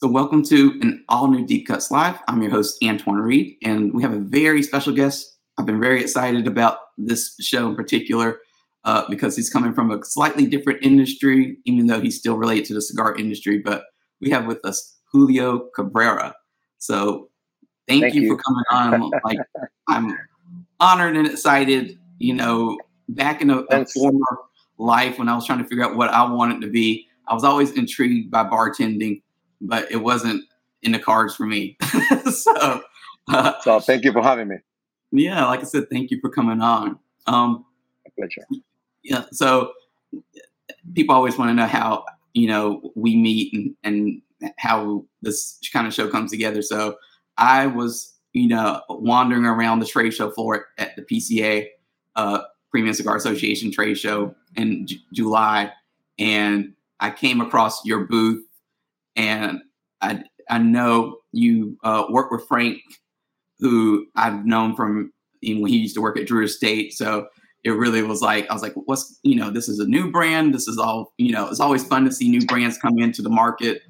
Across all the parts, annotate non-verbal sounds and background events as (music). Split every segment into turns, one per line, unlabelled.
So, welcome to an all new Deep Cuts Live. I'm your host, Antoine Reid, and we have a very special guest. I've been very excited about this show in particular uh, because he's coming from a slightly different industry, even though he's still related to the cigar industry. But we have with us Julio Cabrera. So, thank, thank you, you, for coming on. like, (laughs) I'm honored and excited. You know, back in a, a former life when I was trying to figure out what I wanted to be, I was always intrigued by bartending but it wasn't in the cards for me. (laughs) so,
uh, so thank you for having me.
Yeah, like I said, thank you for coming on. Um,
pleasure.
Yeah, so people always want to know how you know we meet and, and how this kind of show comes together. So I was, you know, wandering around the trade show floor at the PCA, uh, Premium Cigar Association trade show in J- July, and I came across your booth and I I know you uh, work with Frank, who I've known from when he used to work at Drew Estate. So it really was like I was like, what's you know, this is a new brand. This is all you know. It's always fun to see new brands come into the market,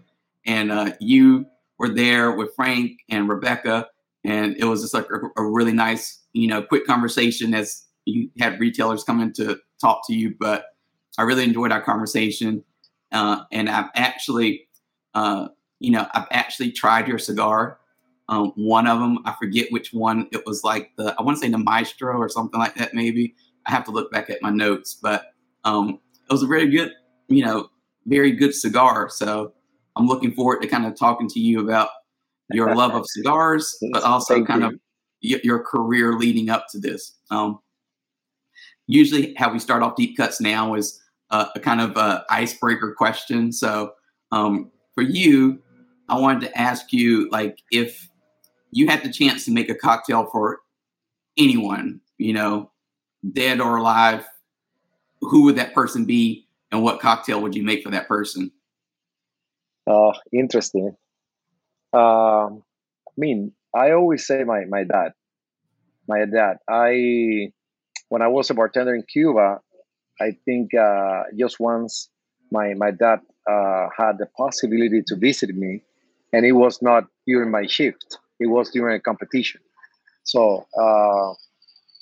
and uh, you were there with Frank and Rebecca, and it was just like a, a really nice you know quick conversation as you had retailers come in to talk to you. But I really enjoyed our conversation, uh, and I've actually uh, you know, I've actually tried your cigar. Um, one of them, I forget which one. It was like the I want to say the Maestro or something like that. Maybe I have to look back at my notes, but um, it was a very good, you know, very good cigar. So I'm looking forward to kind of talking to you about your love of cigars, (laughs) but also Thank kind you. of y- your career leading up to this. Um, usually, how we start off deep cuts now is uh, a kind of uh, icebreaker question. So, um, for you, I wanted to ask you like if you had the chance to make a cocktail for anyone, you know, dead or alive, who would that person be and what cocktail would you make for that person?
Oh, interesting. Um, I mean, I always say my my dad. My dad. I when I was a bartender in Cuba, I think uh, just once my my dad uh, had the possibility to visit me, and it was not during my shift. It was during a competition. So uh,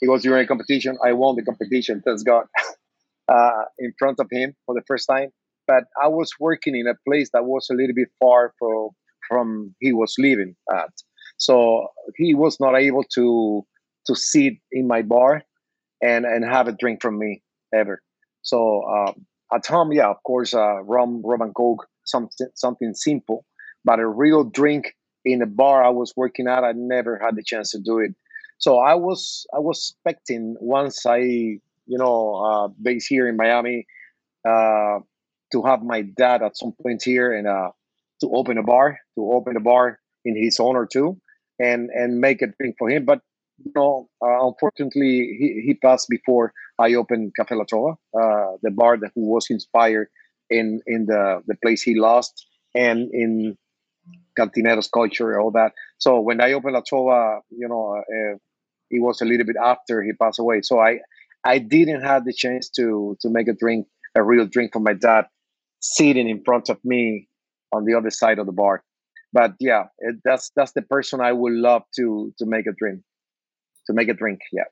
it was during a competition. I won the competition. Thanks God, (laughs) uh, in front of him for the first time. But I was working in a place that was a little bit far from from he was living at. So he was not able to to sit in my bar and and have a drink from me ever. So um, at home, yeah, of course, uh, rum, rum and coke, something something simple. But a real drink in a bar I was working at, I never had the chance to do it. So I was I was expecting once I you know uh, base here in Miami uh, to have my dad at some point here and uh, to open a bar, to open a bar in his honor too, and and make a drink for him. But you know, uh, unfortunately, he, he passed before I opened Cafe La uh, the bar that was inspired in in the the place he lost and in Cantinero's culture, all that. So when I opened La you know, uh, it was a little bit after he passed away. So I I didn't have the chance to to make a drink, a real drink for my dad, sitting in front of me on the other side of the bar. But yeah, it, that's that's the person I would love to to make a drink to make a drink. Yeah.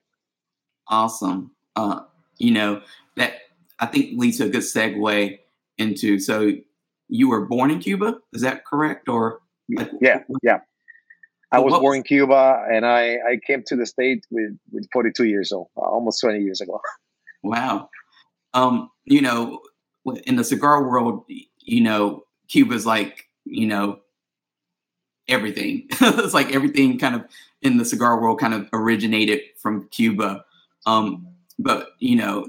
Awesome. Uh, you know that I think leads to a good segue into. So you were born in Cuba, is that correct? Or
like, yeah, yeah. I was born in Cuba, and I I came to the state with with 42 years old, almost 20 years ago. (laughs)
Wow. Um, you know, in the cigar world, you know, Cuba's like you know everything. (laughs) it's like everything kind of in the cigar world kind of originated from Cuba. Um, but you know,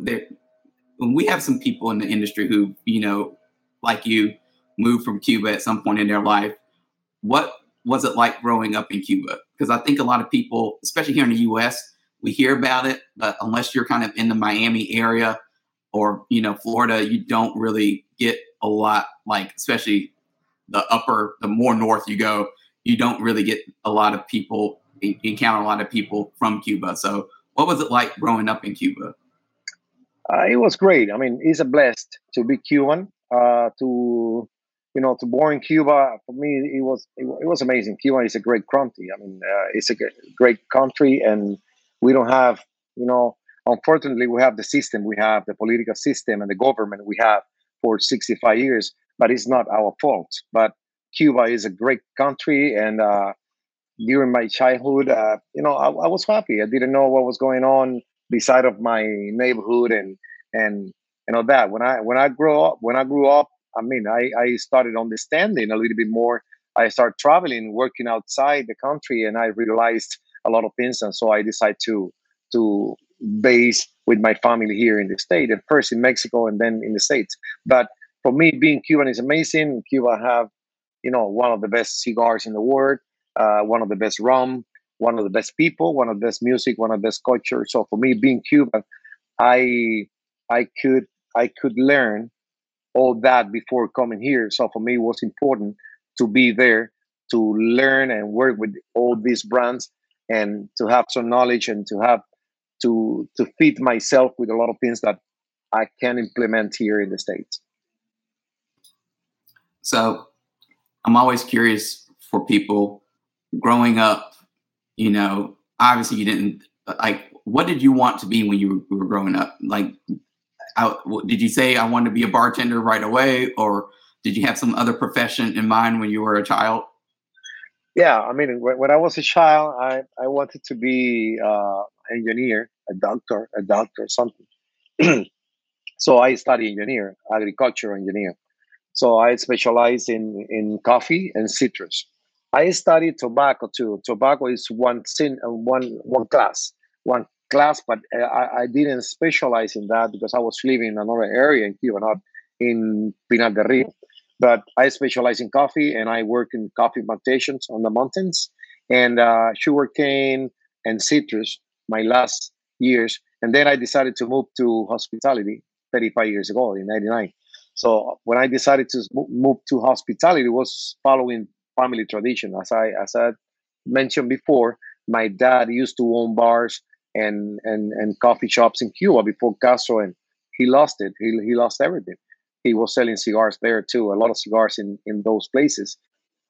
we have some people in the industry who, you know, like you, moved from Cuba at some point in their life. What was it like growing up in Cuba? Because I think a lot of people, especially here in the U.S., we hear about it, but unless you're kind of in the Miami area or you know Florida, you don't really get a lot. Like especially the upper, the more north you go, you don't really get a lot of people encounter a lot of people from Cuba. So, what was it like growing up in Cuba?
Uh, it was great. I mean, it's a blessed to be Cuban, uh, to you know, to born in Cuba for me it was it, it was amazing. Cuba is a great country. I mean, uh, it's a great country, and we don't have you know. Unfortunately, we have the system, we have the political system and the government we have for 65 years, but it's not our fault. But Cuba is a great country, and uh, during my childhood, uh, you know, I, I, was happy. I didn't know what was going on beside of my neighborhood and and and all that. When I when I grew up, when I grew up, I mean, I I started understanding a little bit more. I started traveling, working outside the country, and I realized a lot of things. And so I decided to to base with my family here in the state, and first in Mexico, and then in the states. But for me, being Cuban is amazing. Cuba have, you know, one of the best cigars in the world, uh, one of the best rum, one of the best people, one of the best music, one of the best culture. So for me, being Cuban, I I could I could learn all that before coming here. So for me, it was important to be there to learn and work with all these brands and to have some knowledge and to have to to fit myself with a lot of things that I can implement here in the states.
So, I'm always curious for people growing up. You know, obviously, you didn't like. What did you want to be when you were growing up? Like, I, did you say I wanted to be a bartender right away, or did you have some other profession in mind when you were a child?
Yeah, I mean, when, I was a child, I, I wanted to be uh, engineer, a doctor, a doctor, something. (clears throat) so I studied engineer, agriculture engineer. So I specialize in in coffee and citrus. I studied tobacco too. Tobacco is one sin, uh, one one class, one class, but uh, I, I didn't specialize in that because I was living in another area in Cuba, not in Pinar del Rio. But I specialize in coffee and I work in coffee plantations on the mountains and uh, sugarcane and citrus my last years. And then I decided to move to hospitality 35 years ago in 99. So when I decided to move to hospitality, was following family tradition. As I as I mentioned before, my dad used to own bars and and and coffee shops in Cuba before Castro, and he lost it. He he lost everything. He was selling cigars there too, a lot of cigars in in those places.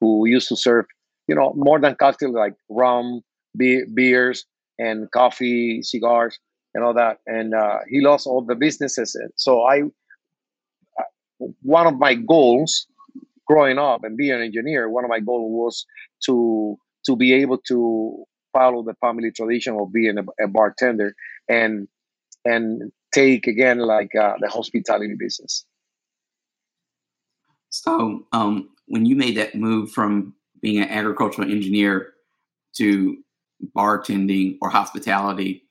Who used to serve, you know, more than cocktail like rum, be- beers, and coffee, cigars, and all that. And uh, he lost all the businesses. So I, uh, one of my goals growing up and being an engineer, one of my goals was to to be able to follow the family tradition of being a, a bartender and and take again like uh, the hospitality business.
So, um, when you made that move from being an agricultural engineer to bartending or hospitality,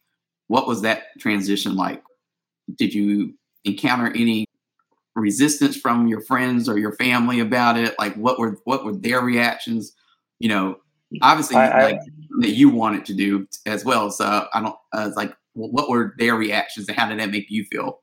what was that transition like? Did you encounter any resistance from your friends or your family about it? Like, what were what were their reactions? You know, obviously I, like I, that you wanted to do as well. So I don't uh, like what were their reactions and how did that make you feel?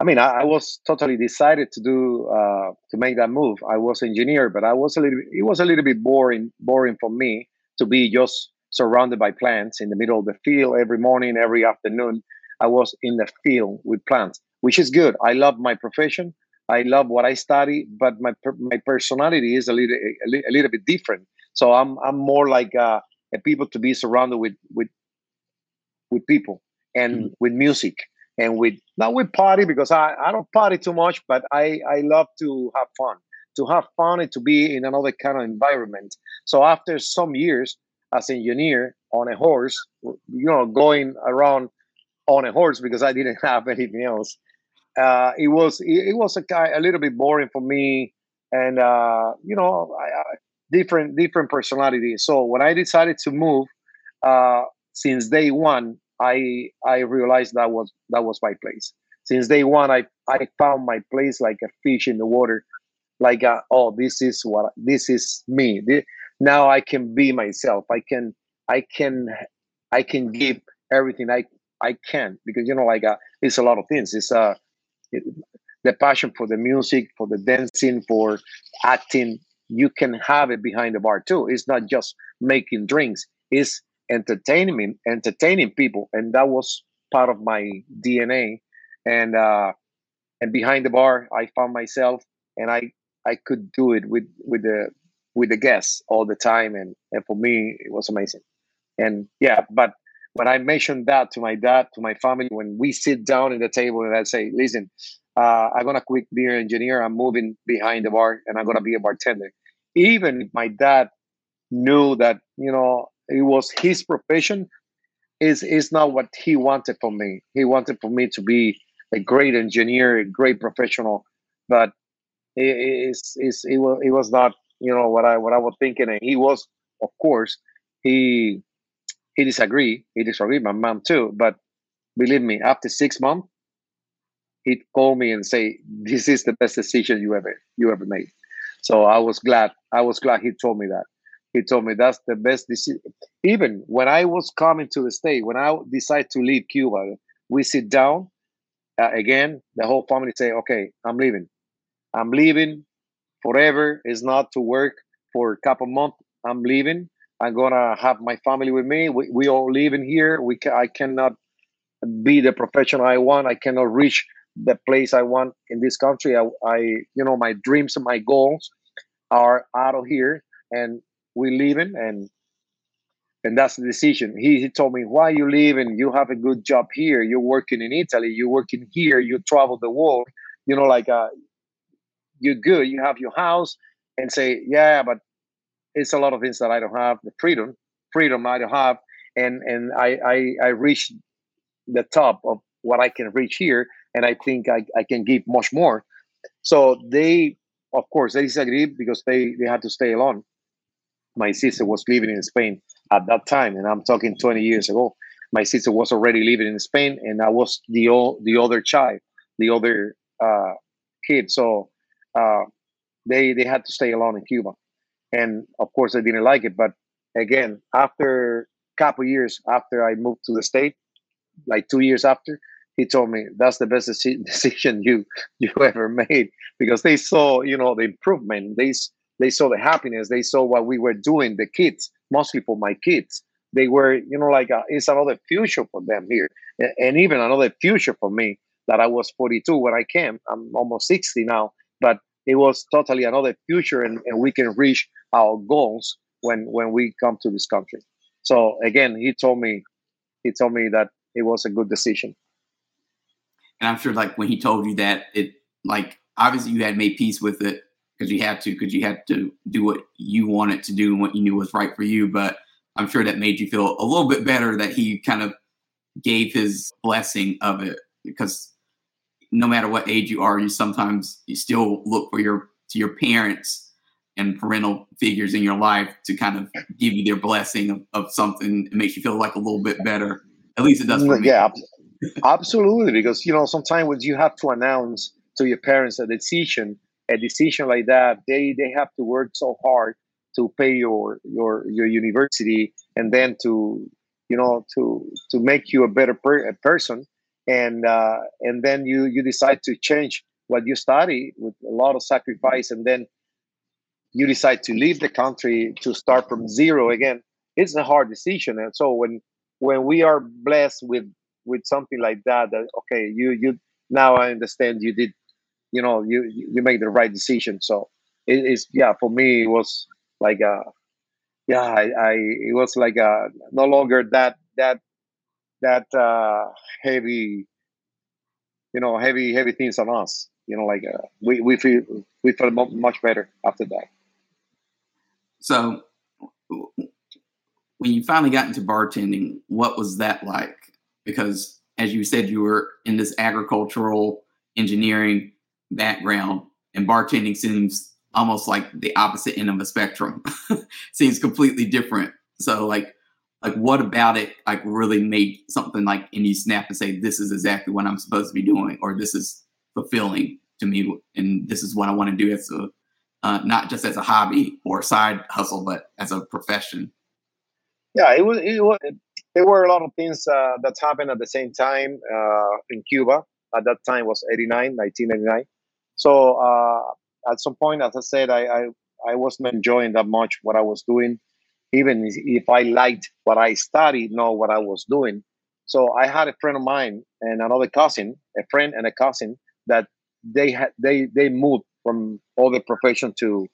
I mean, I, I was totally decided to do uh, to make that move. I was engineer, but I was a little. It was a little bit boring, boring for me to be just surrounded by plants in the middle of the field every morning, every afternoon. I was in the field with plants, which is good. I love my profession. I love what I study, but my my personality is a little a, a little bit different. So I'm I'm more like uh, a people to be surrounded with with with people and mm-hmm. with music and with not with party because I, I don't party too much, but I I love to have fun, to have fun and to be in another kind of environment. So after some years as engineer on a horse, you know, going around on a horse because I didn't (laughs) have anything else. Uh, it was it, it was a, a little bit boring for me, and uh, you know, I, I, different different personalities. So when I decided to move, uh, since day one, I I realized that was that was my place. Since day one, I I found my place like a fish in the water, like uh, oh this is what this is me. This, now I can be myself. I can I can I can give everything I I can because you know like uh, it's a lot of things. It's uh it, the passion for the music, for the dancing, for acting. You can have it behind the bar too. It's not just making drinks. It's entertaining entertaining people, and that was part of my DNA. And uh, and behind the bar, I found myself, and I I could do it with with the with the guests all the time, and and for me it was amazing. And yeah, but when I mentioned that to my dad, to my family, when we sit down at the table and I say, listen, uh, I'm gonna quit being an engineer. I'm moving behind the bar, and I'm gonna be a bartender. Even my dad knew that you know it was his profession, is is not what he wanted for me. He wanted for me to be a great engineer, a great professional, but it, it's, it's, it, was, it was not you know what I what I was thinking, and he was, of course, he he disagreed. He disagreed. My mom too, but believe me, after six months, he'd call me and say, "This is the best decision you ever you ever made." So I was glad. I was glad he told me that. He told me that's the best decision. Even when I was coming to the state, when I decided to leave Cuba, we sit down uh, again. The whole family say, "Okay, I'm leaving. I'm leaving forever. Is not to work for a couple months. I'm leaving. I'm gonna have my family with me. We, we all live in here. We ca- I cannot be the professional I want. I cannot reach the place I want in this country. I, I you know, my dreams and my goals are out of here, and we leaving, and and that's the decision. He, he told me, why you leaving? You have a good job here. You're working in Italy. You're working here. You travel the world. You know, like uh, you're good. You have your house, and say, yeah, but it's a lot of things that I don't have. The freedom, freedom I don't have, and and I I, I reached the top of what I can reach here, and I think I, I can give much more. So they, of course, they disagreed because they they had to stay alone. My sister was living in Spain at that time, and I'm talking 20 years ago. My sister was already living in Spain, and I was the o- the other child, the other uh, kid. So uh, they they had to stay alone in Cuba and of course I didn't like it. But again, after a couple years after I moved to the state, like two years after, he told me that's the best (laughs) decision you you ever made because they saw you know the improvement, they they saw the happiness, they saw what we were doing, the kids, mostly for my kids. They were, you know, like uh, it's another future for them here, and even another future for me. That I was 42 when I came. I'm almost 60 now, but it was totally another future, and, and we can reach our goals when when we come to this country. So again, he told me he told me that it was a good decision.
And I'm sure, like when he told you that, it like obviously you had made peace with it because you had to, because you had to do what you wanted to do and what you knew was right for you. But I'm sure that made you feel a little bit better that he kind of gave his blessing of it because no matter what age you are, you sometimes you still look for your to your parents and parental figures in your life to kind of give you their blessing of, of something. It makes you feel like a little bit better. At least it does for me.
Yeah absolutely because you know sometimes you have to announce to your parents a decision a decision like that they they have to work so hard to pay your your your university and then to you know to to make you a better per- person. And uh, and then you you decide to change what you study with a lot of sacrifice and then you decide to leave the country to start from zero again it's a hard decision. And so when when we are blessed with with something like that that okay you you now i understand you did you know you you make the right decision. So it is yeah for me it was like a yeah i, I it was like a no longer that that that uh heavy you know heavy heavy things on us you know like uh, we we feel we feel much better after that
so when you finally got into bartending, what was that like? Because as you said, you were in this agricultural engineering background, and bartending seems almost like the opposite end of a spectrum. (laughs) seems completely different. So like like what about it like really made something like and you snap and say this is exactly what i'm supposed to be doing or this is fulfilling to me and this is what i want to do as a uh, not just as a hobby or side hustle, but as a profession?
Yeah, it was. It was there were a lot of things uh, that happened at the same time uh, in Cuba. At that time was 89, 1989. So uh, at some point, as I said, I, I, I wasn't enjoying that much what I was doing, even if I liked what I studied, know what I was doing. So I had a friend of mine and another cousin, a friend and a cousin that they had they they moved from all the profession to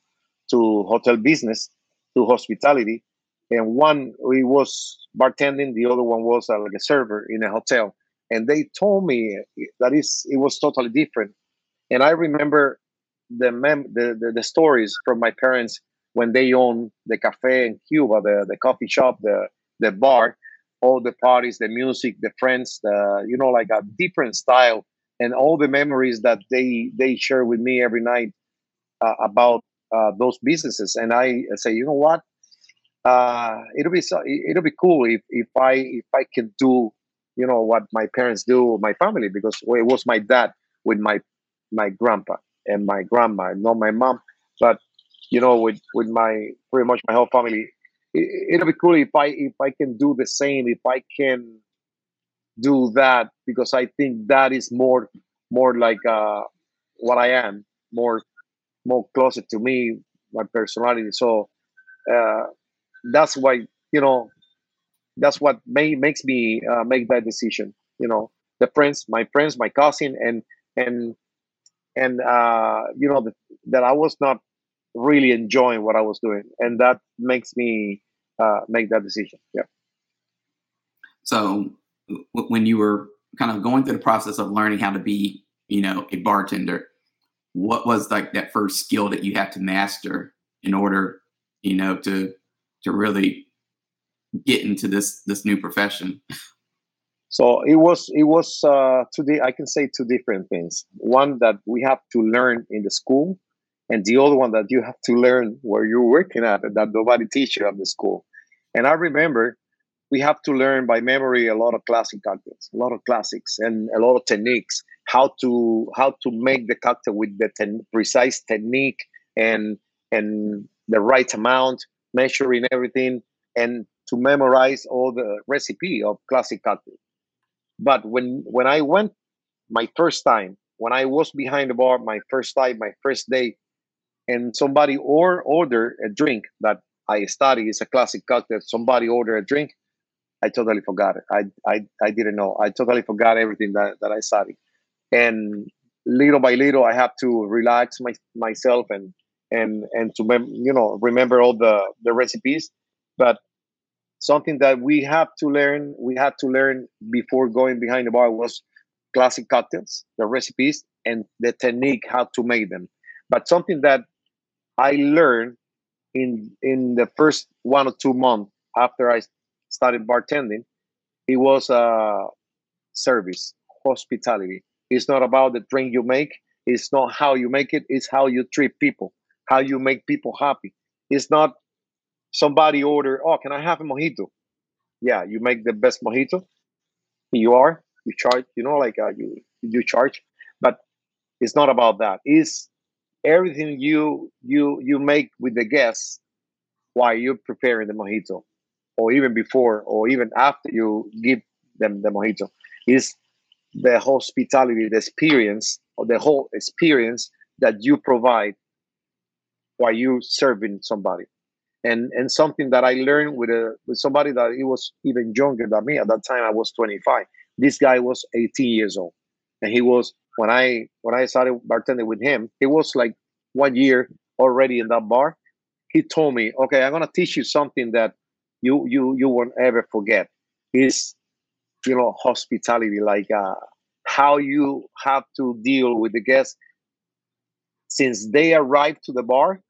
to hotel business to hospitality. And one he was bartending the other one was uh, like a server in a hotel. And they told me that is it was totally different. And i remember the mem the, the, the stories from my parents when they owned the cafe in cuba the, the coffee shop the the bar all the parties the music the friends the you know like a different style and all the memories that they they share with me every night uh, about uh, those businesses. And i say you know what? Uh, it'll be so, it'll be cool if, if i if i can do you know what my parents do my family because it was my dad with my my grandpa and my grandma not my mom. But you know with with my pretty much my whole family it, will be cool if i if i can do the same if i can do that because i think that is more more like uh what i am more more closer to me my personality. So uh that's why you know that's what may, makes me uh, make that decision you know the friends my friends my cousin and and and uh you know the, that i was not really enjoying what i was doing and that makes me uh make that decision. Yeah.
So when you were kind of going through the process of learning how to be you know a bartender what was like that first skill that you had to master in order you know to to really get into this this new profession?
So it was it was uh, two. Di- I can say two different things. One that we have to learn in the school, and the other one that you have to learn where you're working at, that nobody teach you at the school. And I remember we have to learn by memory a lot of classic cocktails, a lot of classics, and a lot of techniques. How to how to make the cocktail with the ten- precise technique and and the right amount, measuring everything, and to memorize all the recipe of classic cocktail. But when when I went my first time, when I was behind the bar, my first time, my first day, and somebody or order a drink that I study is a classic cocktail. Somebody order a drink, I totally forgot it. I I, I didn't know. I totally forgot everything that, that I studied. And little by little, I have to relax my, myself and and and to you know remember all the the recipes. But something that we have to learn we had to learn before going behind the bar was classic cocktails the recipes and the technique how to make them but something that i learned in in the first one or two months after i started bartending it was uh service hospitality it's not about the drink you make it's not how you make it it's how you treat people how you make people happy it's not somebody order, oh, can I have a mojito? Yeah, you make the best mojito. You are, you charge, you know, like uh, you you charge, but it's not about that. It's everything you you you make with the guests while you're preparing the mojito, or even before, or even after you give them the mojito. Is the hospitality, the experience, or the whole experience that you provide while you serving somebody and and something that I learned with a with somebody that he was even younger than me at that time. I was 25. This guy was 18 years old, and he was when I when I started bartending with him. He was like one year already in that bar. He told me, "Okay, I'm gonna teach you something that you you you won't ever forget. Is you know hospitality, like uh, how you have to deal with the guests since they arrive to the bar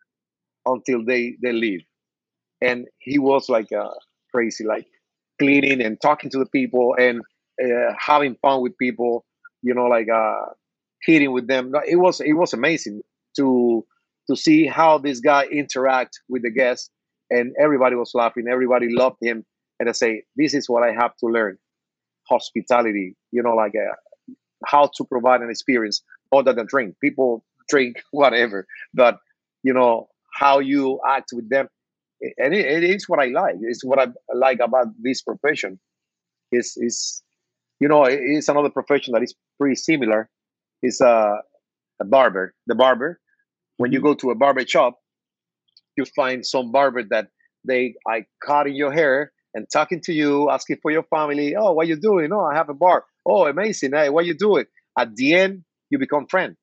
until they they leave." and he was like uh, crazy, like cleaning and talking to the people and uh, having fun with people. You know, like uh, hitting with them. It was it was amazing to to see how this guy interact with the guests, and everybody was laughing. Everybody loved him, and I say, this is what I have to learn: hospitality. You know, like uh, how to provide an experience other than drink. People drink (laughs) whatever, but you know how you act with them and it, it is what I like. It's what I like about this profession. Is is you know it's another profession that is pretty similar. It's a, a barber. The barber. When you mm-hmm. go to a barber shop, you find some barber that they I cutting your hair and talking to you, asking for your family. Oh, what you doing? Oh, I have a bar. Oh, amazing. Hey, what you doing? At the end, you become friend,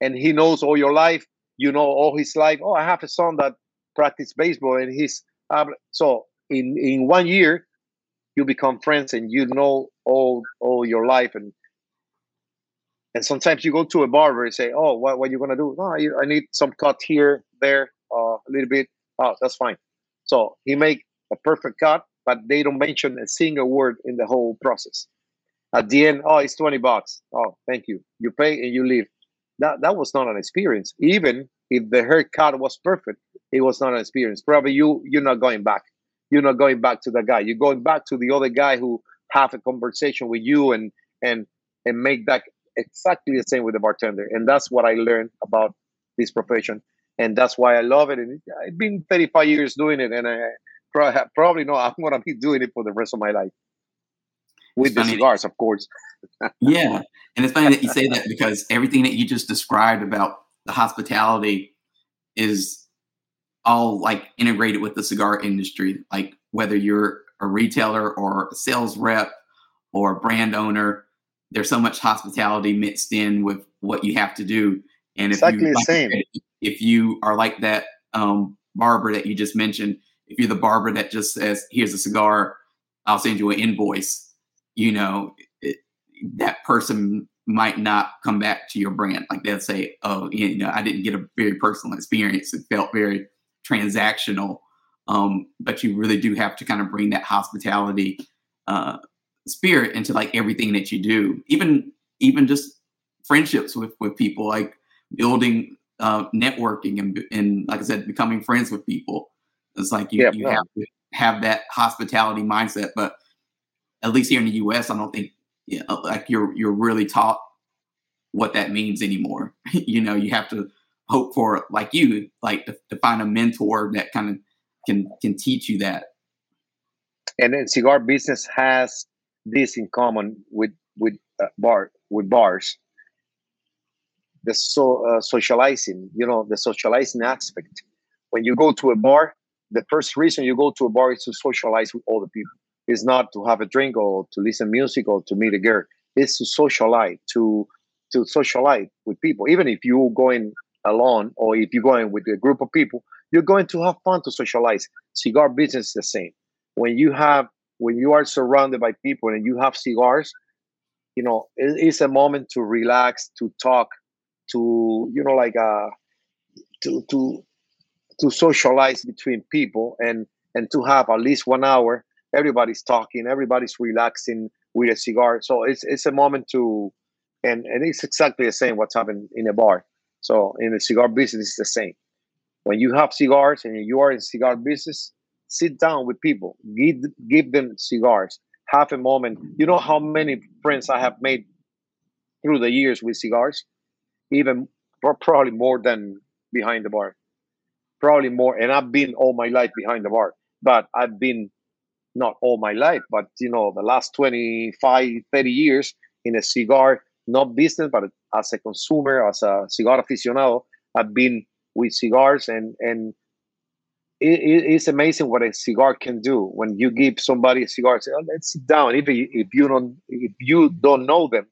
and he knows all your life you know all his life. Oh, I have a son that practice baseball, and he's uh, so in in one year you become friends and you know all all your life and and sometimes you go to a barber and say, "Oh, what what are you gonna do? No, I, I need some cut here, there, uh, a little bit. Oh, that's fine." So he make a perfect cut, but they don't mention a single word in the whole process. At the end, oh, it's twenty bucks. Oh, thank you. You pay and you leave. That that was not an experience. Even if the haircut was perfect, it was not an experience. Probably you you're not going back. You're not going back to the guy. You're going back to the other guy who have a conversation with you and and and make that exactly the same with the bartender. And that's what I learned about this profession. And that's why I love it. And I've been 35 years doing it. And I (laughs) probably know I'm going to be doing it for the rest of my life. With the cigars, of course. (laughs)
yeah. And it's funny that you say that because everything that you just described about the hospitality is all like integrated with the cigar industry. Like whether you're a retailer or a sales rep or a brand owner, there's so much hospitality mixed in with what you have to do. And if
exactly
you
the same.
If you are like that um, barber that you just mentioned, if you're the barber that just says, "Here's a cigar, I'll send you an invoice," you know, it, that person might not come back to your brand. Like they'll say, "Oh, you know, I didn't get a very personal experience. It felt very transactional." Um, but you really do have to kind of bring that hospitality uh, spirit into like everything that you do, even even just friendships with with people, like building uh, networking and and like I said, becoming friends with people. It's like you, yeah, you yeah. have to have that hospitality mindset. But at least here in the U.S., I don't think you know, like you're you're really taught what that means anymore. (laughs) you know, you have to hope for like you like to, to find a mentor that kind of can can teach you that.
And then cigar business has this in common with with uh, bar with bars the so uh, socializing you know the socializing aspect. When you go to a bar the first reason you go to a bar is to socialize with all the people. It's not to have a drink or to listen music or to meet a girl. It's to socialize to to socialize with people. Even if you're going alone or if you're going with a group of people you're going to have fun to socialize. Cigar business is the same. When you have when you are surrounded by people and you have cigars, you know, it, it's a moment to relax, to talk, to you know, like uh, to to to socialize between people and and to have at least one hour. Everybody's talking, everybody's relaxing with a cigar. So it's it's a moment to, and and it's exactly the same what's happening in a bar. So in the cigar business, it's the same. When you have cigars and you are in cigar business, sit down with people, give give them cigars, have a moment. You know how many friends I have made through the years with cigars, even probably more than behind the bar, probably more. And I've been all my life behind the bar, but I've been not all my life, but you know, the last 25, 30 years in a cigar, not business, but as a consumer, as a cigar aficionado, I've been with cigars and and it, it's amazing what a cigar can do when you give somebody a cigar. Say, oh, let's sit down. If if you don't if you don't know them,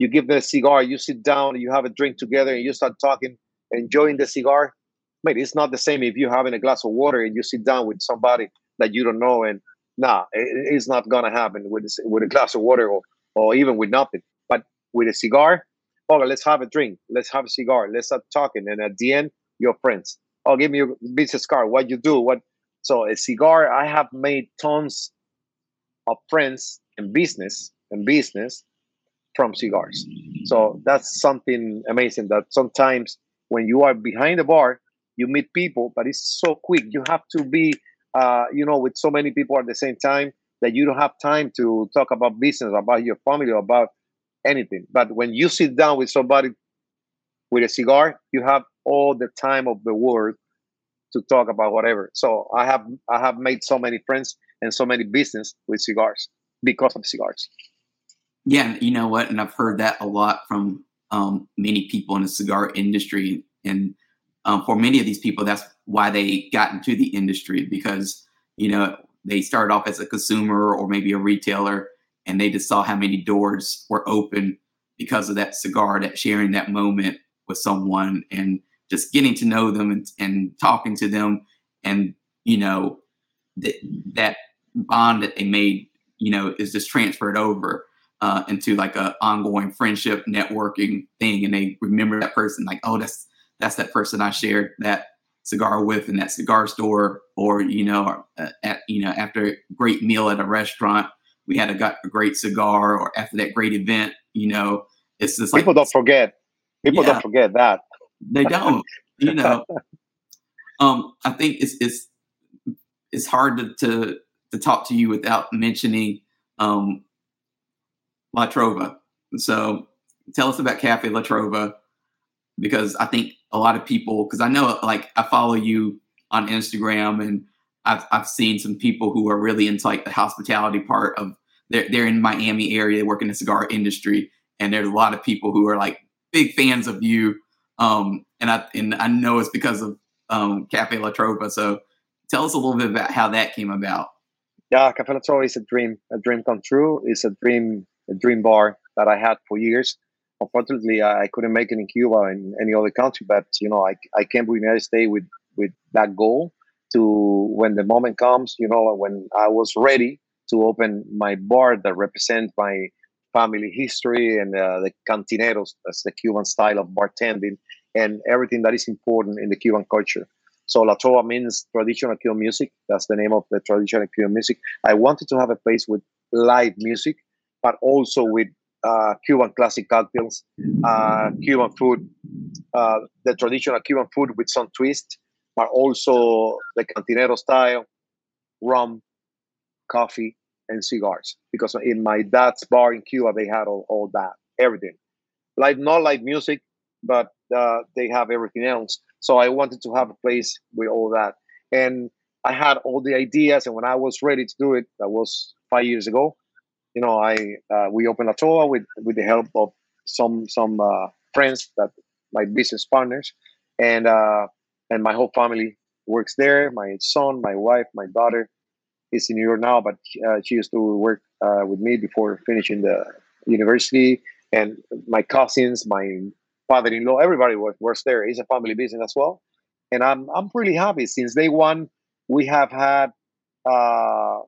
you give them a cigar. You sit down. You have a drink together, and you start talking, enjoying the cigar. Mate, it's not the same if you're having a glass of water and you sit down with somebody that you don't know, and nah, it, it's not gonna happen with with a glass of water or or even with nothing. But with a cigar, oh, let's have a drink. Let's have a cigar. Let's start talking, and at the end, you're friends oh, give me a business card. What you do? What? So a cigar. I have made tons of friends in business and business from cigars. So that's something amazing. That sometimes when you are behind the bar, you meet people, but it's so quick. You have to be, uh, you know, with so many people at the same time that you don't have time to talk about business, about your family, about anything. But when you sit down with somebody with a cigar, you have all the time of the world to talk about whatever. So I have I have made so many friends and so many business with cigars because of cigars.
Yeah, you know what, and I've heard that a lot from um, many people in the cigar industry, and um, for many of these people, that's why they got into the industry because you know they started off as a consumer or maybe a retailer, and they just saw how many doors were open because of that cigar, that sharing that moment with someone, and just getting to know them and, and talking to them and you know that that bond that they made you know is just transferred over uh, into like a ongoing friendship networking thing and they remember that person like oh that's that's that person i shared that cigar with in that cigar store or you know uh, at you know after a great meal at a restaurant we had a, got a great cigar or after that great event you know it's just
people don't forget. People
Yeah.
don't forget that.
They don't you know. (laughs) Um i think it's it's it's hard to to, to talk to you without mentioning um la trova so tell us about cafe la trova because i think a lot of people because i know like i follow you on instagram and I've, I've seen some people who are really into like the hospitality part of they're, they're in miami area working in the cigar industry and there's a lot of people who are like big fans of you um, and I and I know it's because of um, Cafe La Trova. So tell us a little bit about how that came about.
Yeah, Cafe La Trova is a dream, a dream come true. It's a dream, a dream bar that I had for years. Unfortunately, I couldn't make it in Cuba and any other country, but you know, I, I came to the United States with with that goal to when the moment comes, you know, when I was ready to open my bar that represents my family history and uh, the cantineros, that's the Cuban style of bartending and everything that is important in the Cuban culture. So La Trova means traditional Cuban music. That's the name of the traditional Cuban music. I wanted to have a place with live music, but also with uh, Cuban classic cocktails, uh, Cuban food, uh, the traditional Cuban food with some twist, but also the cantinero style, rum, coffee, and cigars. Because in my dad's bar in Cuba, they had all, all that, everything. Like not like music, but uh, they have everything else. So I wanted to have a place with all that, and I had all the ideas. And when I was ready to do it, that was five years ago. You know, I uh, we opened La Trova with with the help of some some uh, friends that my business partners, and uh, and my whole family works there. My son, my wife, my daughter is in New York now, but uh, she used to work uh, with me before finishing the university. And my cousins, my father-in-law, everybody works there. It's a family business as well, and I'm I'm pretty happy since day one. We have had uh,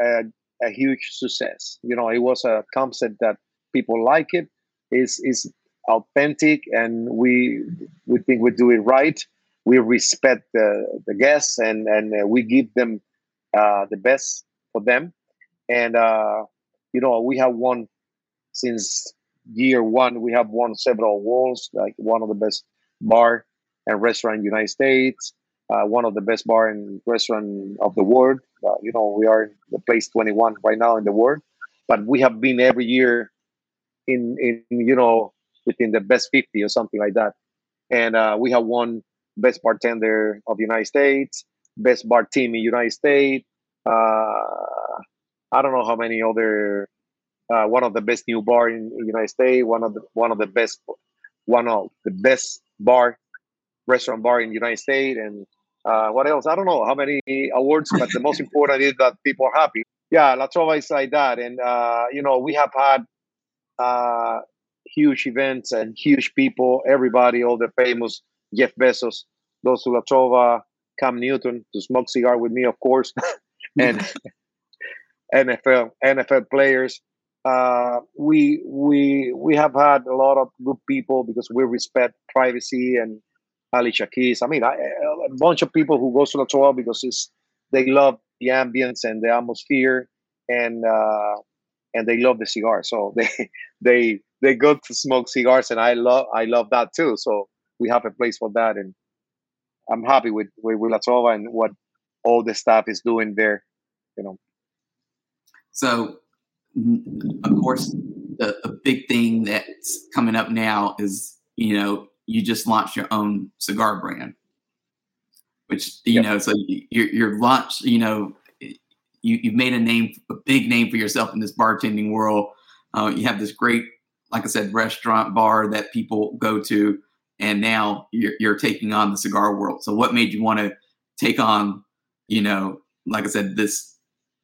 a, a huge success. You know, it was a concept that people like it. is is authentic, and we we think we do it right. We respect the the guests, and and uh, we give them uh, the best for them. And uh, you know, we have won since year one. We have won several awards, like one of the best bar and restaurant in the United States, uh, one of the best bar and restaurant of the world. Uh, you know, we are the place 21 right now in the world, but we have been every year in in you know within the best 50 or something like that. And uh, we have won best bartender of the United States, best bar team in United States. Uh, I don't know how many other. Uh, one of the best new bar in, United States. One of the one of the best, one of the best bar, restaurant bar in United States. And uh, what else? I don't know how many awards, but the most important is that people are happy. Yeah, La Trova is like that, and uh, you know we have had uh, huge events and huge people. Everybody, all the famous Jeff Bezos, goes to La Trova. Cam Newton to smoke cigar with me, of course, (laughs) and (laughs) NFL NFL players. Uh, we we we have had a lot of good people because we respect privacy and Alicia Keys. I mean, I, bunch of people who goes to La Trova because it's they love the ambience and the atmosphere and uh, and they love the cigar. So (laughs) they they they go to smoke cigars, and I love I love that too. So we have a place for that, and I'm happy with with, with La Trova and what all the staff is doing there. You know.
So, of course, the, the big thing that's coming up now is you know you just launched your own cigar brand, which you
Yep.
know so you- your your launch you know you you've made a name a big name for yourself in this bartending world. Uh, you have this great, like I said, restaurant bar that people go to, and now you're you're taking on the cigar world. So, what made you want to take on you know like I said this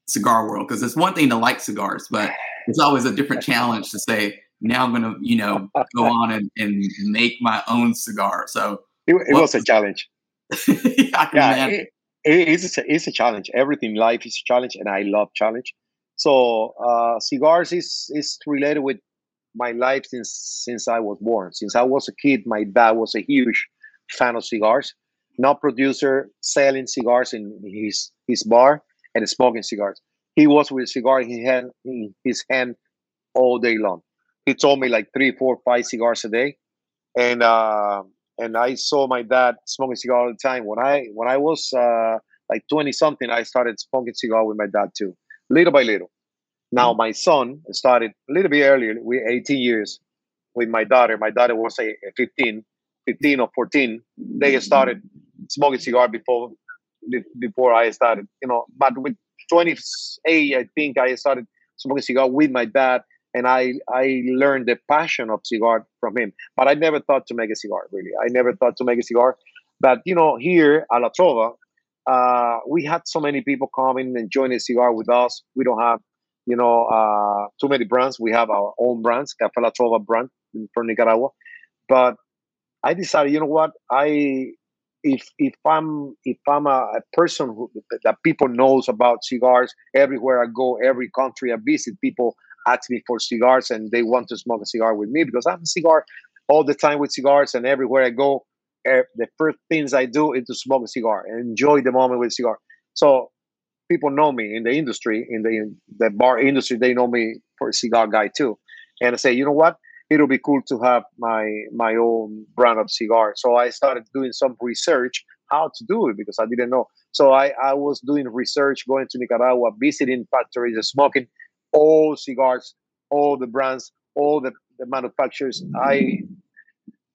cigar world because it's one thing to like cigars, but it's always a different challenge to say now I'm gonna you know go (laughs) on and, and make my own cigar. So
it, it was a challenge. (laughs) yeah, it, it's, a, it's a challenge. Everything in life is a challenge, and I love challenge. So uh, cigars is is related with my life since since I was born. Since I was a kid, my dad was a huge fan of cigars. Not producer, selling cigars in his his bar and smoking cigars. He was with a cigar in his hand, in his hand all day long. He told me like three, four, five cigars a day, and uh, and I saw my dad smoking cigar all the time. When I when I was uh, like twenty something, I started smoking cigar with my dad too, little by little. Now mm. my son started a little bit earlier. We 18 years with my daughter. My daughter was a 15, 15 or 14. They started smoking cigar before before I started. You know, but with 28, I think I started smoking cigar with my dad and I I learned the passion of cigar from him. But I never thought to make a cigar. Really, I never thought to make a cigar. But you know, here at La Trova, uh, we had so many people coming and joining a cigar with us. We don't have you know uh, too many brands. We have our own brands, Café La Trova brand from Nicaragua. But I decided, you know what, I if if I'm if I'm a, a, person who, that people knows about cigars everywhere I go, every country I visit, people ask me for cigars and they want to smoke a cigar with me because I'm a cigar all the time with cigars and everywhere I go, eh, the first things I do is to smoke a cigar and enjoy the moment with a cigar. So people know me in the industry, in the in the bar industry, they know me for a cigar guy too. And I say, you know what? It'll be cool to have my my own brand of cigar. So I started doing some research how to do it because I didn't know. So I, I was doing research, going to Nicaragua, visiting factories, smoking all cigars, all the brands, all the, the manufacturers. I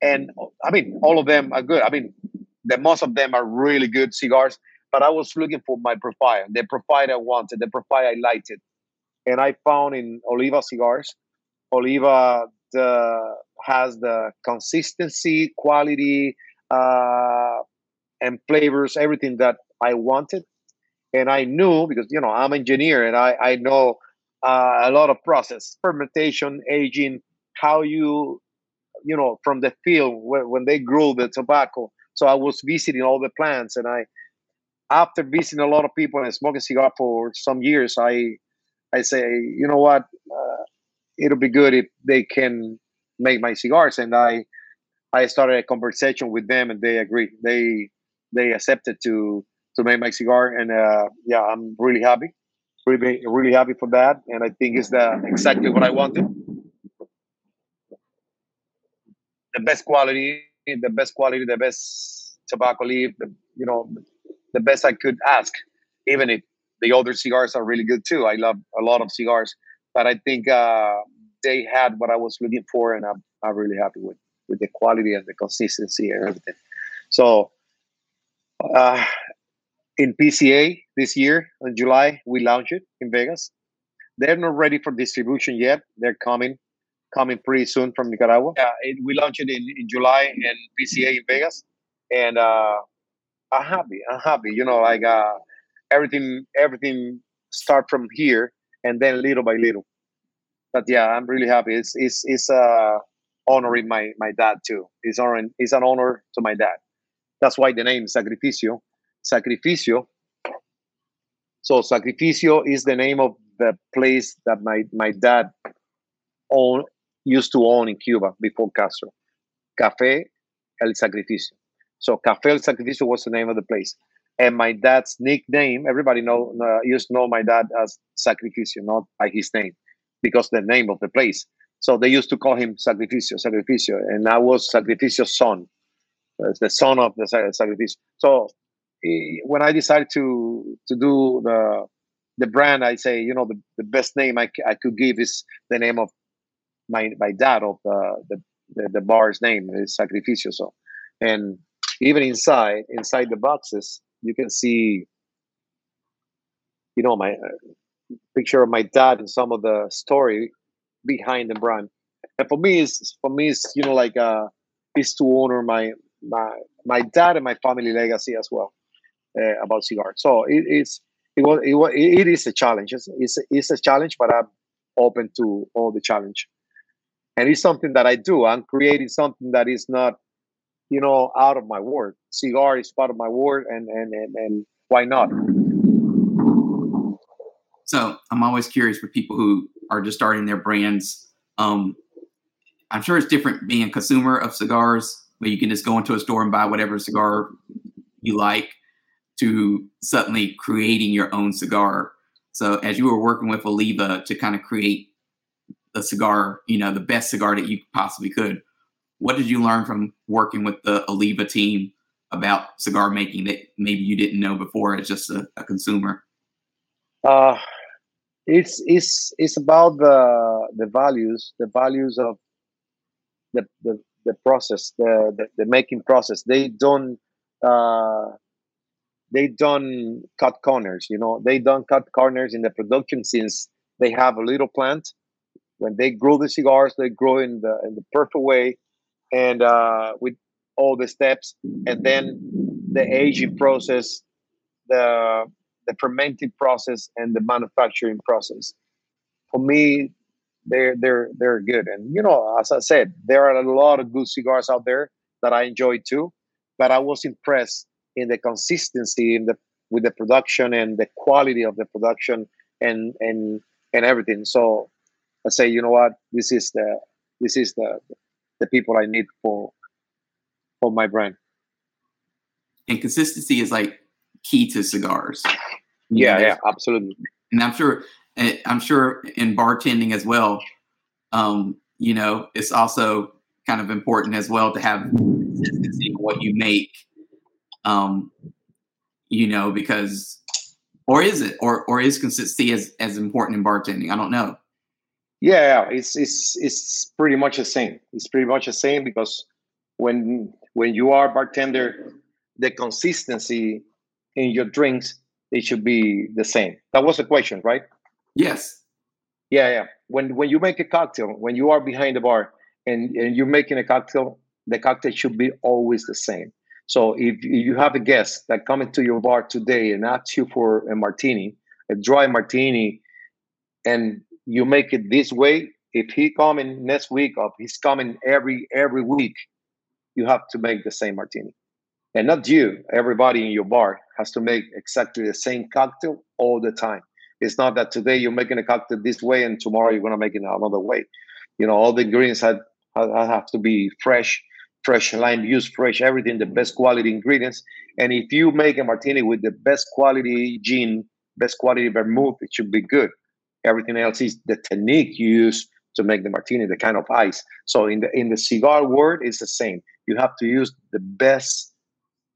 and I mean all of them are good. I mean, the most of them are really good cigars. But I was looking for my profile, the profile I wanted, the profile I liked it, and I found in Oliva cigars. Oliva the, has the consistency, quality, uh, and flavors, everything that I wanted. And I knew because you know I'm an engineer and I I know uh, a lot of process, fermentation, aging, how you, you know, from the field when, when they grow the tobacco. So I was visiting all the plants, and I, after visiting a lot of people and smoking cigar for some years, I, I say, you know what, uh, it'll be good if they can make my cigars, and I, I started a conversation with them, and they agreed. They, they accepted to to make my cigar, and uh, yeah, I'm really happy really really happy for that, and I think it's the exactly what I wanted. The best quality, the best quality, the best tobacco leaf, the, you know, the best I could ask. Even if the older cigars are really good too, I love a lot of cigars, but I think uh, they had what I was looking for, and I'm I'm really happy with with the quality and the consistency and everything. So uh, in PCA this year in July. We launched it in Vegas. They're not ready for distribution yet. They're coming, coming pretty soon from Nicaragua. Yeah, it, we launched it in, in July in PCA in Vegas, and uh, I'm happy. I'm happy. You know, like uh, everything, everything start from here and then little by little. But yeah, I'm really happy. It's it's it's uh honoring my my dad too. It's honoring. It's an honor to my dad. That's why the name Sacrificio Sacrificio. So Sacrificio is the name of the place that my, my dad own used to own in Cuba before Castro. Café El Sacrificio. So Café El Sacrificio was the name of the place. And my dad's nickname, everybody know uh, used to know my dad as Sacrificio, not by his name, because the name of the place. So they used to call him Sacrificio, Sacrificio, and I was Sacrificio's son, the son of the Sacrificio. So when I decided to to do the the brand, I say, you know, the, the best name I, I could give is the name of my my dad of the the, the, the bar's name is Sacrificio. So, and even inside inside the boxes, you can see, you know, my uh, picture of my dad and some of the story behind the brand. And for me, is for me, is you know, like uh, is to honor my my my dad and my family legacy as well uh, about cigars. So it is it was it, was, it is a challenge. It's, it's it's a challenge, but I'm open to all the challenge. And it's something that I do. I'm creating something that is not you know, out of my work. Cigar is part of my work, and and and, and why not?
So I'm always curious for people who are just starting their brands. Um, I'm sure it's different being a consumer of cigars, where you can just go into a store and buy whatever cigar you like, to suddenly creating your own cigar. So as you were working with Oliva to kind of create the cigar, you know, the best cigar that you possibly could, what did you learn from working with the Oliva team about cigar making that maybe you didn't know before as just a, a consumer?
Uh, it's it's it's about the the values, the values of the the, the process, the, the, the making process. They don't uh, they don't cut corners. You know, they don't cut corners in the production since they have a little plant. When they grow the cigars, they grow in the in the perfect way, and uh, with all the steps, and then the aging process, the the fermenting process, and the manufacturing process. For me, they're they're they're good. And you know, as I said, there are a lot of good cigars out there that I enjoy too. But I was impressed in the consistency in the with the production and the quality of the production and and and everything. So I say, you know what, this is the this is the the people I need for for my brand.
And consistency is like key to cigars.
Yeah, yeah, absolutely.
And I'm sure I'm sure in bartending as well, um, you know, it's also kind of important as well to have consistency in what you make. Um, you know, because or is it or or is consistency as as important in bartending? I don't know.
Yeah, it's it's it's pretty much the same. It's pretty much the same because when when you are bartender, the consistency in your drinks it should be the same. That was the question, right?
Yes.
Yeah, yeah. When when you make a cocktail, when you are behind the bar and, and you're making a cocktail, the cocktail should be always the same. So if, you have a guest that come into your bar today and asks you for a martini, a dry martini, and you make it this way, if he coming next week or he's coming every every week, you have to make the same martini. And not you, everybody in your bar has to make exactly the same cocktail all the time. It's not that today you're making a cocktail this way and tomorrow you're gonna make it another way. You know, all the ingredients have, have to be fresh, fresh lime juice, fresh everything, the best quality ingredients. And if you make a martini with the best quality gin, best quality vermouth, it should be good. Everything else is the technique you use to make the martini, the kind of ice. So in the in the cigar world, it's the same. You have to use the best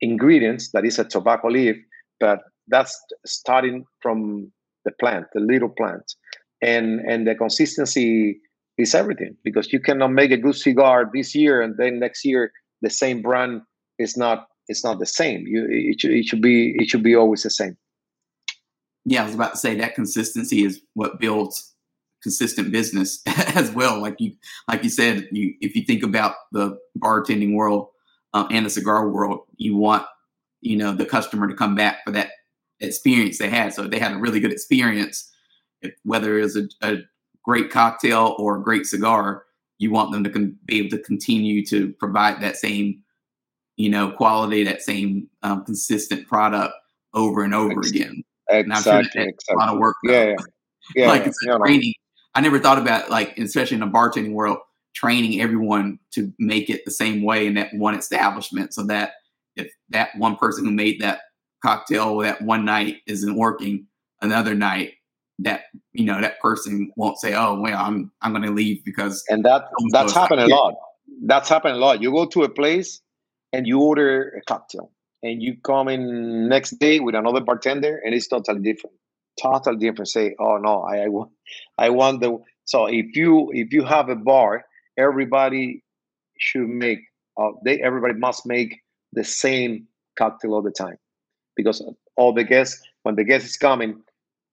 ingredients. That is a tobacco leaf, but that's starting from the plant, the little plant, and and the consistency is everything because you cannot make a good cigar this year and then next year the same brand is not it's not the same. You it should, it should be it should be always the same.
Yeah, I was about to say that consistency is what builds consistent business (laughs) as well. Like you like you said, you if you think about the bartending world uh, and the cigar world, you want you know the customer to come back for that experience they had. So if they had a really good experience, whether it was a, a, great cocktail or a great cigar, you want them to con- be able to continue to provide that same, you know, quality, that same um, consistent product over and over
exactly.
again.
Exactly,
sure
exactly.
A lot of work.
Yeah, yeah. (laughs) yeah
like it's
yeah,
training. I never thought about like, especially in the bartending world, training everyone to make it the same way in that one establishment, so that if that one person who made that cocktail that one night isn't working, another night that you know that person won't say, "Oh, well, I'm I'm going to leave because."
And that that's happened a lot. That's happened a lot. You go to a place and you order a cocktail, and you come in next day with another bartender, and it's totally different. Totally different. Say, "Oh no, I, I want, I want the." So if you if you have a bar, everybody should make. Uh, they everybody must make the same cocktail all the time because all the guests, when the guest is coming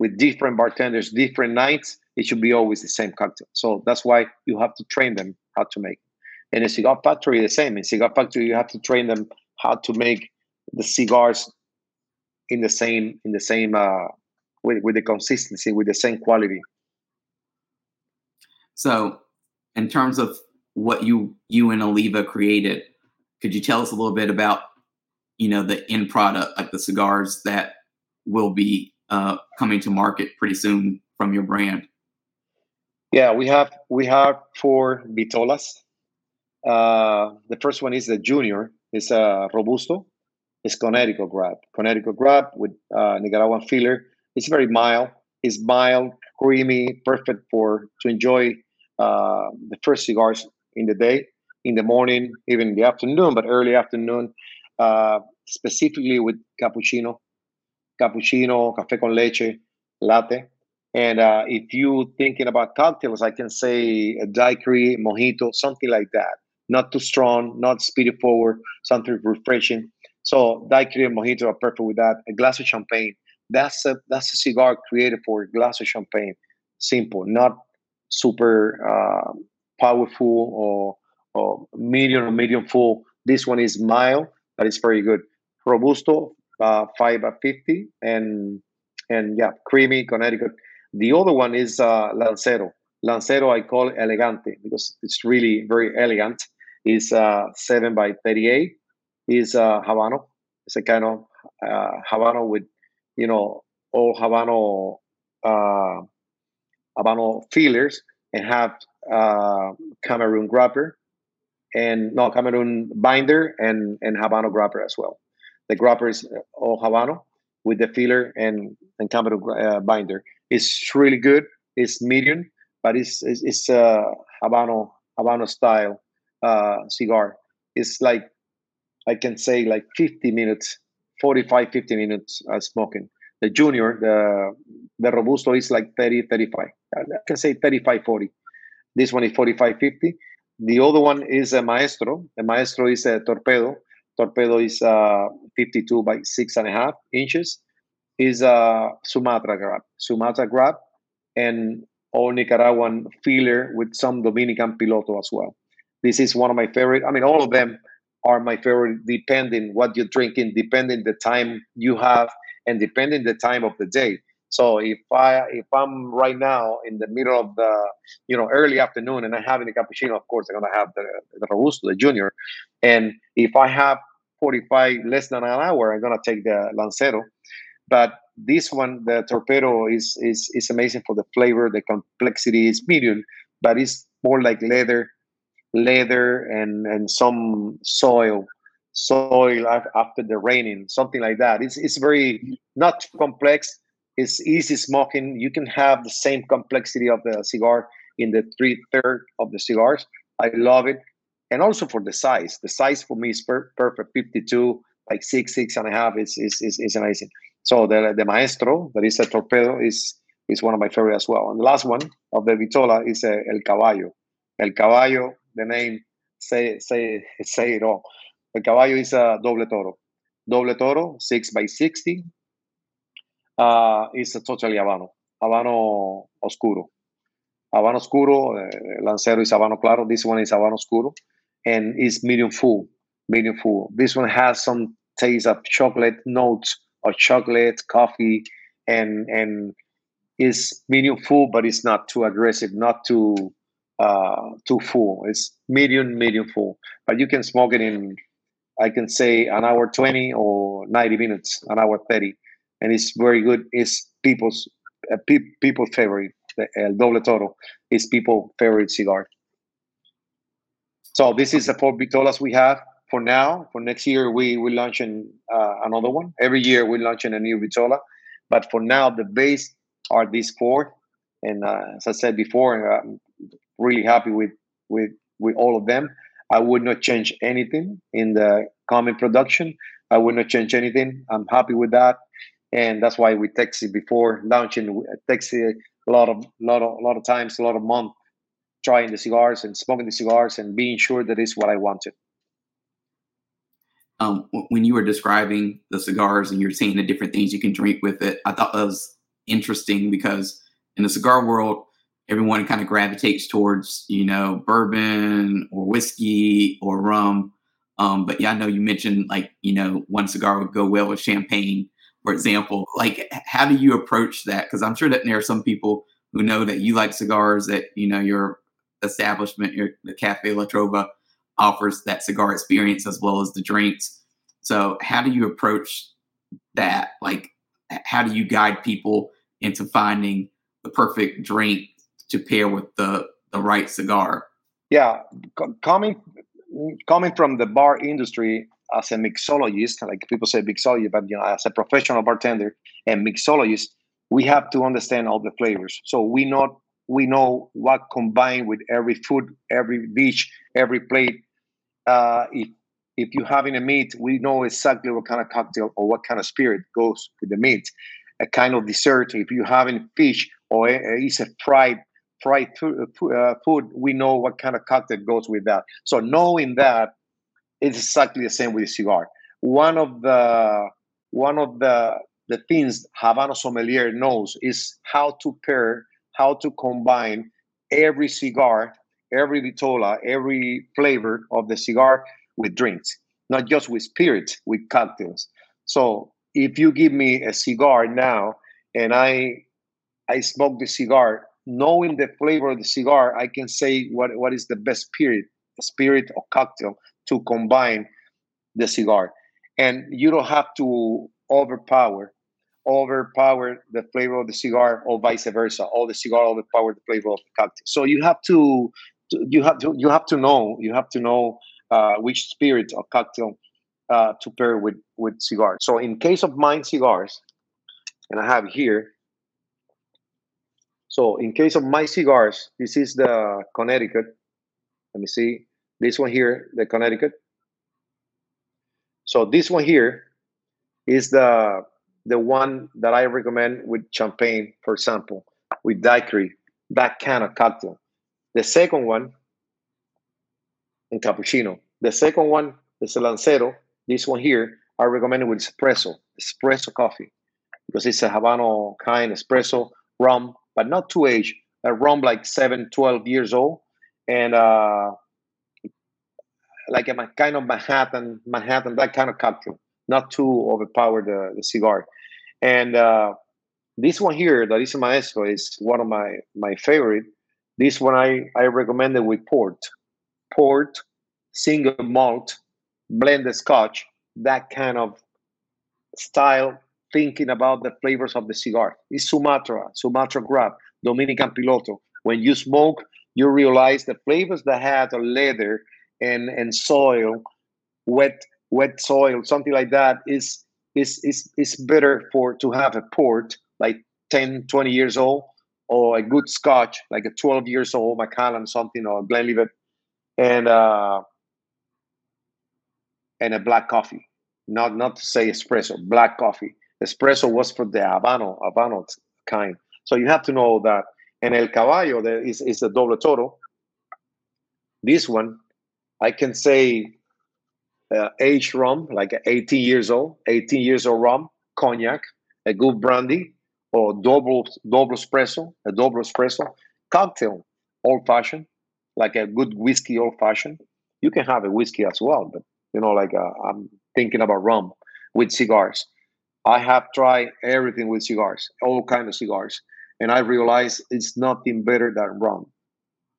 with different bartenders, different nights, it should be always the same cocktail. So that's why you have to train them how to make. In a cigar factory, the same. In cigar factory, you have to train them how to make the cigars in the same in the same uh, with with the consistency, with the same quality.
So, in terms of what you you and Oliva created, could you tell us a little bit about you know the end product, like the cigars that will be uh, coming to market pretty soon from your brand?
Yeah, we have we have four vitolas. Uh, the first one is the junior. It's a robusto. It's Connecticut grab. Connecticut grab with uh, Nicaraguan filler. It's very mild. It's mild, creamy, perfect for to enjoy uh, the first cigars in the day, in the morning, even in the afternoon, but early afternoon, uh, specifically with cappuccino, cappuccino, café con leche, latte. And uh, if you're thinking about cocktails, I can say a daiquiri, mojito, something like that. Not too strong, not spirit forward, something refreshing. So daiquiri and mojito are perfect with that. A glass of champagne. That's a that's a cigar created for a glass of champagne. Simple, not super uh, powerful or or medium or medium full. This one is mild, but it's very good. Robusto, uh, at fifty, and and yeah, creamy Connecticut. The other one is uh, Lancero. Lancero, I call elegante because it's really very elegant. Is uh, seven by thirty-eight. Is uh, Habano. It's a kind of uh, Habano with, you know, all Habano uh, Habano fillers and have uh, Cameroon grapper and no Cameroon binder and and Habano grapper as well. The grapper is all Habano with the filler and and Cameroon uh, binder. It's really good. It's medium, but it's it's, it's a Habano Habano style uh, cigar. It's like I can say like 50 minutes, 45, 50 minutes uh, smoking. The junior, the the robusto is like 30, 35. I can say 35, 40. This one is 45, 50. The other one is a maestro. The maestro is a torpedo. Torpedo is uh, 52 by six and a half inches. Is a Sumatra grab. Sumatra grab and all Nicaraguan filler with some Dominican piloto as well. This is one of my favorite. I mean, all of them are my favorite, depending what you're drinking, depending the time you have, and depending the time of the day. So if I if I'm right now in the middle of the you know early afternoon and I'm having a cappuccino, of course I'm gonna have the the robusto, the junior. And if I have 45 less than an hour, I'm gonna take the lancero. But this one, the torpedo, is is is amazing for the flavor. The complexity is medium, but it's more like leather, leather and and some soil soil after the raining, something like that. It's it's very not complex, it's easy smoking. You can have the same complexity of the cigar in the three third of the cigars. I love it, and also for the size. The size for me is per- perfect. Fifty two, like six, six and a half. Is is is, is amazing. So the the maestro that is a torpedo is is one of my favorite as well. And the last one of the Vitola is a El Caballo. El Caballo, the name say say (laughs) say it all. El Caballo is a doble toro. Doble toro, six by sixty, uh, is totally Habano. Habano Oscuro. Habano Oscuro, uh, Lancero is Habano Claro. This one is Habano Oscuro. And it's medium full. Medium full. This one has some taste of chocolate notes of chocolate, coffee, and and is medium full, but it's not too aggressive, not too uh, too full. It's medium, medium full. But you can smoke it in, I can say, an hour 20 or 90 minutes, an hour 30 and it's very good. It's people's uh, pe- people favorite. The El Doble Toro is people favorite cigar. So this is the four vitolas we have for now. For next year, we we launching uh, another one. Every year we launching a new vitola, but for now the base are these four. And uh, as I said before, I'm really happy with with with all of them. I would not change anything in the common production. I would not change anything. I'm happy with that and that's why we texted before launching. We Texted a lot of lot of a lot of times, a lot of months, trying the cigars and smoking the cigars and being sure that is what I wanted.
Um, when you were describing the cigars and you're saying the different things you can drink with it, I thought that was interesting because in the cigar world, everyone kind of gravitates towards you know bourbon or whiskey or rum. Um, but yeah, I know you mentioned like you know one cigar would go well with champagne for example like how do you approach that because i'm sure that there are some people who know that you like cigars that you know your establishment your the cafe la trova offers that cigar experience as well as the drinks. So, how do you approach that? Like, how do you guide people into finding the perfect drink to pair with the the right cigar?
Yeah, coming coming from the bar industry as a mixologist, like people say mixologist, but you know, as a professional bartender and mixologist, we have to understand all the flavors. So we know we know what combined with every food, every dish, every plate. Uh, if if you're having a meat, we know exactly what kind of cocktail or what kind of spirit goes with the meat. A kind of dessert. If you're having fish or it's a fried fried uh, food, we know what kind of cocktail goes with that. So knowing that, it's exactly the same with a cigar. One of the one of the the things Havana sommelier knows is how to pair, how to combine every cigar, every vitola, every flavor of the cigar with drinks, not just with spirits, with cocktails. So if you give me a cigar now and I I smoke the cigar, knowing the flavor of the cigar, I can say what, what is the best spirit, spirit or cocktail to combine the cigar. And you don't have to overpower overpower the flavor of the cigar or vice versa or the cigar overpower the flavor of the cocktail so you have to you have to you have to know you have to know uh, which spirit or cocktail uh, to pair with with cigars. So in case of mine cigars, and I have here. So in case of my cigars, this is the Connecticut. Let me see this one here, the Connecticut. So this one here is the the one that I recommend with champagne, for example, with daiquiri, that kind of cocktail. The second one and cappuccino. The second one is the Lancero. This one here, I recommend it with espresso, espresso coffee, because it's a Habano kind espresso rum, but not too aged. A rum like 7, 12 years old, and uh, like a kind of Manhattan, Manhattan, that kind of cocktail, not too overpower the, the cigar. And uh, this one here, that is Maestro, is one of my my favorite. This one I I recommend it with port port, single malt, blended scotch, that kind of style, thinking about the flavors of the cigar. It's Sumatra, Sumatra Grab, Dominican Piloto. When you smoke, you realize the flavors that had a leather and, and soil, wet wet soil, something like that is is is is better for to have a port like 10, 20 years old or a good scotch like a 12 years old Macallan something or Glenlivet and uh, and a black coffee. Not not to say espresso, black coffee. Espresso was for the Habano, Habano kind. So you have to know that. And El Caballo there is, is a doble toro. This one, I can say uh, aged rum, like 18 years old, 18 years old rum, cognac, a good brandy, or double double espresso, a double espresso, cocktail, old fashioned, like a good whiskey old fashioned. You can have a whiskey as well, but you know, like uh, I'm thinking about rum with cigars. I have tried everything with cigars, all kind of cigars, and I realized it's nothing better than rum,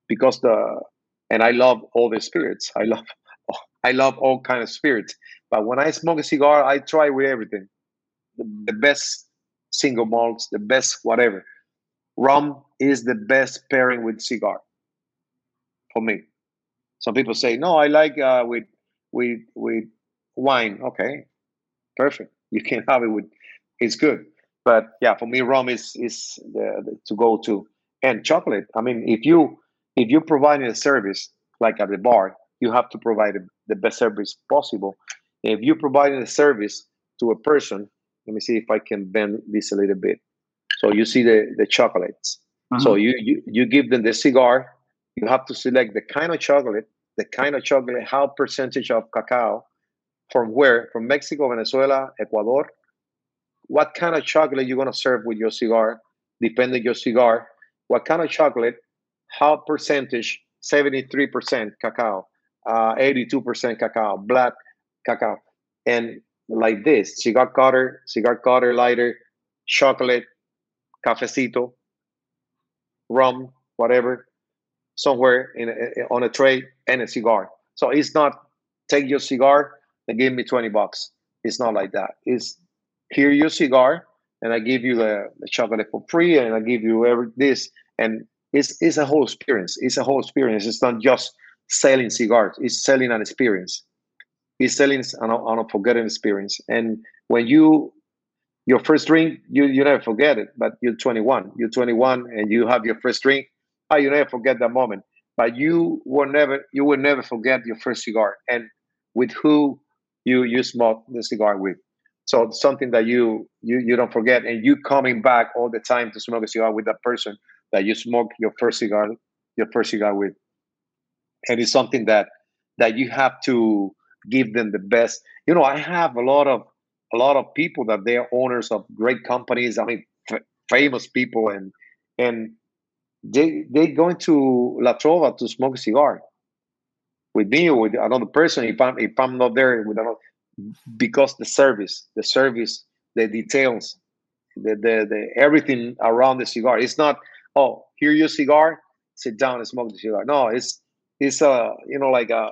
because the and I love all the spirits. I love (laughs) I love all kind of spirits. But when I smoke a cigar, I try with everything, the, the best single malts, the best whatever. Rum is the best pairing with cigar for me. Some people say, no, I like uh, with with with wine. Okay, perfect. You can have it with. It's good, but yeah, for me, rum is is the, the, to go to. And chocolate. I mean, if you if you provide a service like at the bar, you have to provide the best service possible. If you provide a service to a person, let me see if I can bend this a little bit. So you see the the chocolates. So mm-hmm. you, you you give them the cigar you have to select the kind of chocolate, the kind of chocolate, how percentage of cacao, from where, from Mexico, Venezuela, Ecuador, what kind of chocolate you're going to serve with your cigar, depending your cigar, what kind of chocolate, how percentage, 73% cacao, uh, 82% cacao, black cacao, and like this, cigar cutter, cigar cutter lighter, chocolate, cafecito, rum, whatever, somewhere in a, on a tray and a cigar. So it's not take your cigar and give me 20 bucks. It's not like that. It's here your cigar and I give you the, the chocolate for free and I give you every this and it's it's a whole experience. It's a whole experience. It's not just selling cigars. It's selling an experience. It's selling an, an unforgettable experience. And when you your first drink, you you never forget it. But you're 21. You're 21 and you have your first drink. Oh, you never forget that moment. But you will never you will never forget your first cigar and with who you you smoke the cigar with. So something that you you you don't forget, and you coming back all the time to smoke a cigar with that person that you smoke your first cigar your first cigar with. And it's something that that you have to give them the best. You know i have a lot of a lot of people that they're owners of great companies i mean f- famous people and and they they going to la trova to smoke a cigar with me or with another person if i'm if i'm not there with another because the service the service the details the, the the everything around the cigar it's not oh, here your cigar, sit down and smoke the cigar. No, it's it's a you know like a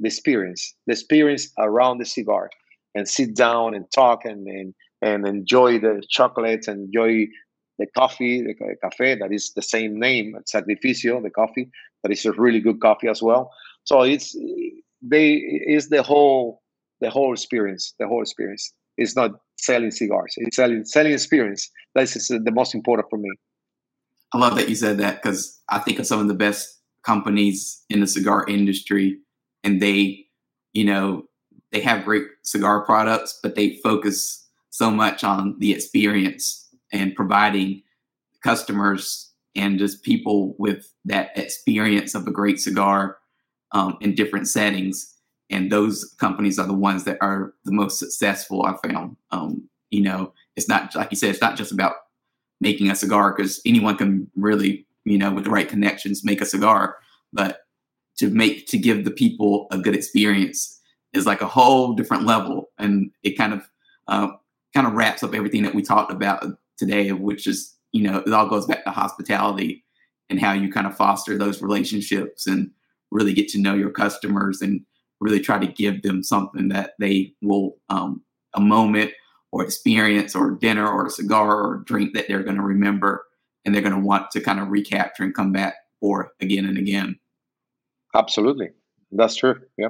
the experience, the experience around the cigar, and sit down and talk and and, and enjoy the chocolates, enjoy the coffee, the cafe that is the same name, Sacrificio, the coffee that is a really good coffee as well. So it's they is the whole the whole experience, the whole experience. It's not selling cigars; it's selling selling experience. That's the most important for me.
I love that you said that because I think of some of the best companies in the cigar industry, and they, you know, they have great cigar products, but they focus so much on the experience and providing customers and just people with that experience of a great cigar um, in different settings. And those companies are the ones that are the most successful. I found, um, you know, it's not like you said, it's not just about making a cigar because anyone can really, you know, with the right connections, make a cigar. But to make to give the people a good experience is like a whole different level, and it kind of uh, kind of wraps up everything that we talked about today, which is you know it all goes back to hospitality and how you kind of foster those relationships and really get to know your customers and really try to give them something that they will um, a moment or experience or dinner or a cigar or drink that they're going to remember and they're going to want to kind of recapture and come back for again and again.
Absolutely. That's true. Yeah.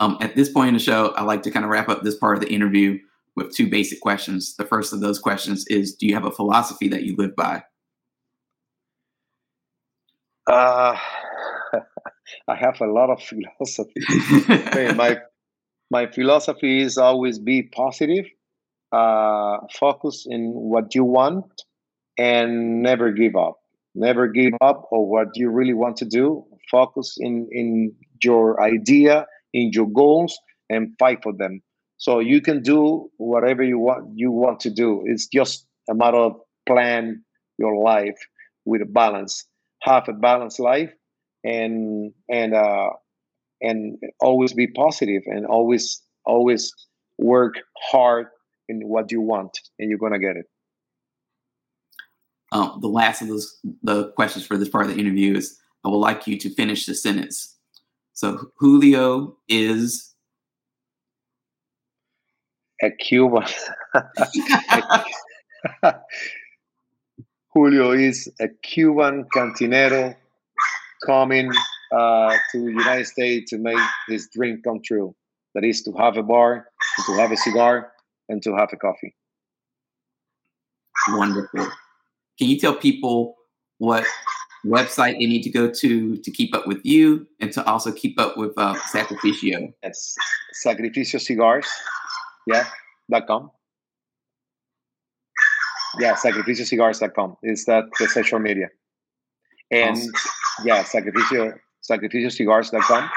Um, at this point in the show, I like to kind of wrap up this part of the interview with two basic questions. The first of those questions is Do you have a philosophy that you live by?
Uh, I have a lot of (laughs) philosophy. (laughs) my my philosophy is always be positive, uh, focus in what you want, and never give up. Never give up on what you really want to do. Focus in in your idea, in your goals, and fight for them. So you can do whatever you want you want to do. It's just a matter of plan your life with a balance. Have a balanced life, and and uh, and always be positive and always always work hard in what you want and you're to get it.
Um, the last of those the questions for this part of the interview is i would like you to finish the sentence. So julio is
a cuban. (laughs) (laughs) Julio is a cuban cantinero coming uh, to the United States to make his dream come true. That is to have a bar, to have a cigar, and to have a coffee.
Wonderful. Can you tell people what website they need to go to to keep up with you and to also keep up with uh, Sacrificio?
It's Sacrificio Cigars, yeah, dot com. Yeah, sacrificiocigars.com is that the social media. And awesome. Yeah, Sacrificio sacrificiocigars.com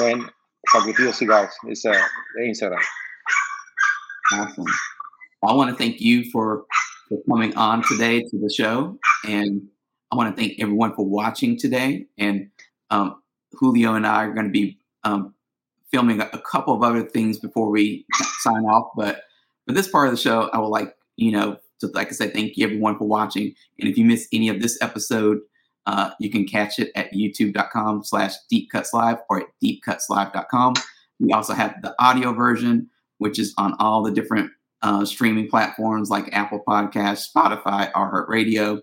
and Sacrificio Cigars is uh, Instagram.
Awesome. I want to thank you for, for coming on today to the show. And I want to thank everyone for watching today. And um, Julio and I are going to be um, filming a, a, couple of other things before we sign off. But for this part of the show, I would like, you know, to, like I said, thank you everyone for watching. And if you missed any of this episode, Uh, you can catch it at youtube.com slash deepcutslive or at deepcutslive.com. We also have the audio version, which is on all the different uh, streaming platforms like Apple Podcasts, Spotify, iHeartRadio.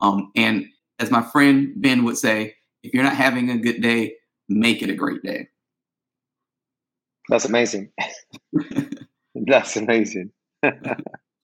Um, and as my friend Ben would say, if you're not having a good day, make it a great day.
That's amazing. (laughs) (laughs) That's amazing. (laughs)